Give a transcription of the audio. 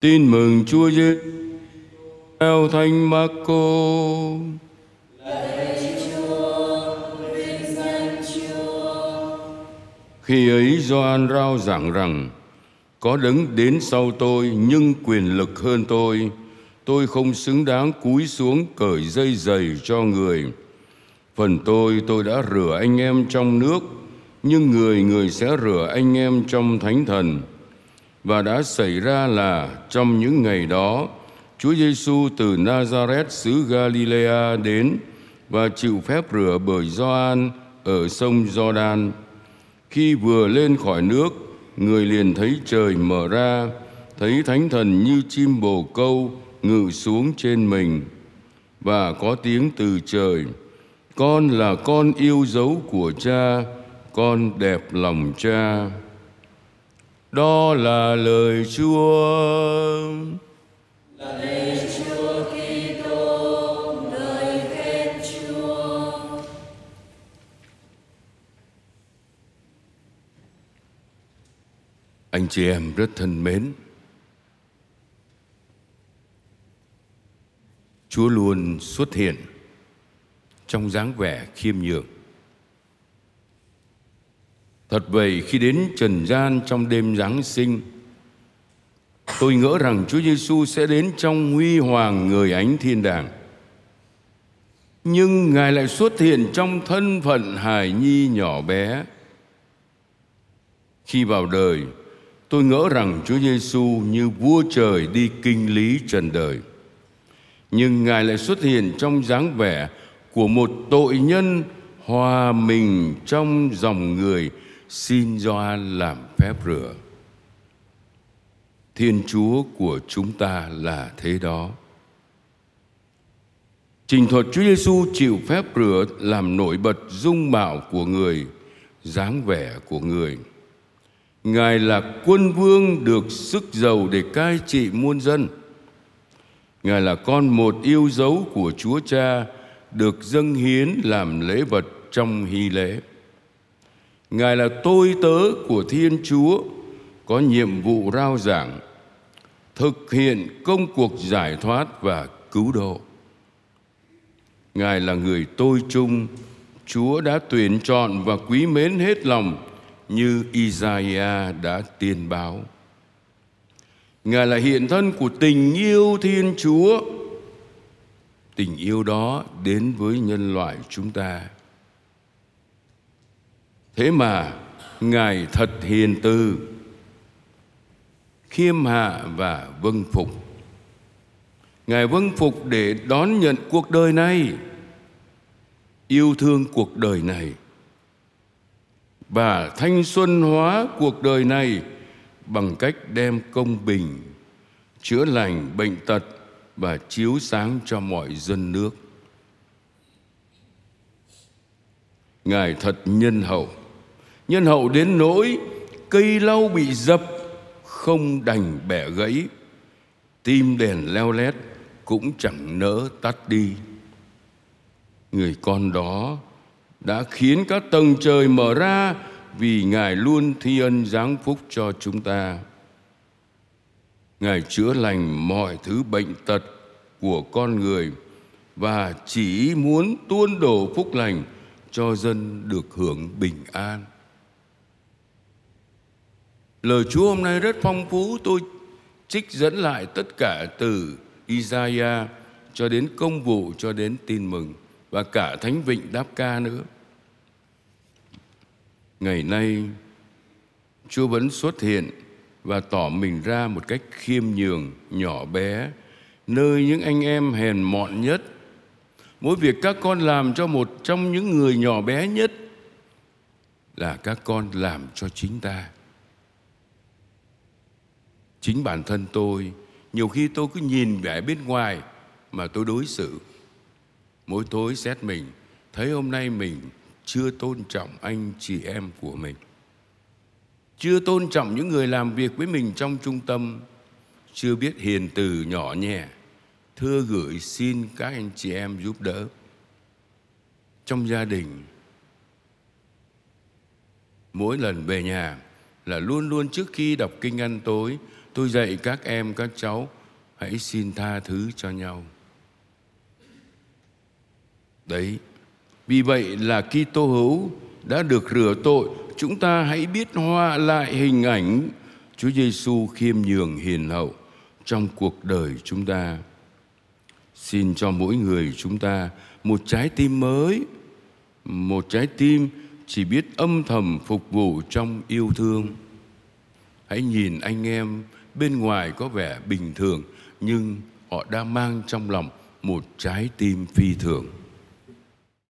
Tin mừng Chúa Giêsu theo Thánh Marco. Khi ấy Gioan rao giảng rằng có đấng đến sau tôi nhưng quyền lực hơn tôi. Tôi không xứng đáng cúi xuống cởi dây giày cho người. Phần tôi tôi đã rửa anh em trong nước, nhưng người người sẽ rửa anh em trong thánh thần. Và đã xảy ra là trong những ngày đó, Chúa Giêsu từ Nazareth xứ Galilea đến và chịu phép rửa bởi Gioan ở sông Giođan. Khi vừa lên khỏi nước, người liền thấy trời mở ra, thấy thánh thần như chim bồ câu ngự xuống trên mình và có tiếng từ trời con là con yêu dấu của cha con đẹp lòng cha đó là lời chúa. Anh chị em rất thân mến chúa luôn xuất hiện trong dáng vẻ khiêm nhường thật vậy khi đến trần gian trong đêm giáng sinh, tôi ngỡ rằng chúa giêsu sẽ đến trong huy hoàng người ánh thiên đàng. Nhưng ngài lại xuất hiện trong thân phận hài nhi nhỏ bé. Khi vào đời, tôi ngỡ rằng chúa giêsu như vua trời đi kinh lý trần đời. Nhưng ngài lại xuất hiện trong dáng vẻ của một tội nhân hòa mình trong dòng người xin Gioan làm phép rửa. Thiên Chúa của chúng ta là thế đó. Trình thuật Chúa Giêsu chịu phép rửa làm nổi bật dung mạo của người, dáng vẻ của người. Ngài là quân vương được sức giàu để cai trị muôn dân. Ngài là con một yêu dấu của Chúa Cha được dâng hiến làm lễ vật trong hy lễ. Ngài là tôi tớ của Thiên Chúa, có nhiệm vụ rao giảng, thực hiện công cuộc giải thoát và cứu độ. Ngài là người tôi chung, Chúa đã tuyển chọn và quý mến hết lòng như Isaiah đã tiên báo. Ngài là hiện thân của tình yêu Thiên Chúa. Tình yêu đó đến với nhân loại chúng ta. Thế mà Ngài thật hiền từ, khiêm hạ và vâng phục. Ngài vâng phục để đón nhận cuộc đời này, yêu thương cuộc đời này. Và thanh xuân hóa cuộc đời này bằng cách đem công bình chữa lành bệnh tật và chiếu sáng cho mọi dân nước. Ngài thật nhân hậu nhân hậu đến nỗi, cây lau bị dập, không đành bẻ gãy tim đèn leo lét cũng chẳng nỡ tắt đi người con đó đã khiến các tầng trời mở ra vì Ngài luôn thi ân giáng phúc cho chúng ta. Ngài chữa lành mọi thứ bệnh tật của con người và chỉ muốn tuôn đổ phúc lành cho dân được hưởng bình an. Lời Chúa hôm nay rất phong phú, tôi trích dẫn lại tất cả từ Isaiah cho đến công vụ cho đến tin mừng và cả thánh vịnh đáp ca nữa. Ngày nay, Chúa vẫn xuất hiện và tỏ mình ra một cách khiêm nhường, nhỏ bé, nơi những anh em hèn mọn nhất. Mỗi việc các con làm cho một trong những người nhỏ bé nhất là các con làm cho chính ta. Chính bản thân tôi, nhiều khi tôi cứ nhìn vẻ bên ngoài mà tôi đối xử. Mỗi tối xét mình, thấy hôm nay mình chưa tôn trọng anh chị em của mình. Chưa tôn trọng những người làm việc với mình trong trung tâm. Chưa biết hiền từ nhỏ nhẹ thưa gửi xin các anh chị em giúp đỡ. Trong gia đình mỗi lần về nhà là luôn luôn trước khi đọc kinh ăn tối tôi dạy các em các cháu hãy xin tha thứ cho nhau đấy vì vậy là Kitô hữu đã được rửa tội chúng ta hãy biết hoa lại hình ảnh Chúa Giêsu khiêm nhường hiền hậu trong cuộc đời chúng ta. Xin cho mỗi người chúng ta một trái tim mới, một trái tim chỉ biết âm thầm phục vụ trong yêu thương. Hãy nhìn anh em bên ngoài có vẻ bình thường, nhưng họ đang mang trong lòng một trái tim phi thường.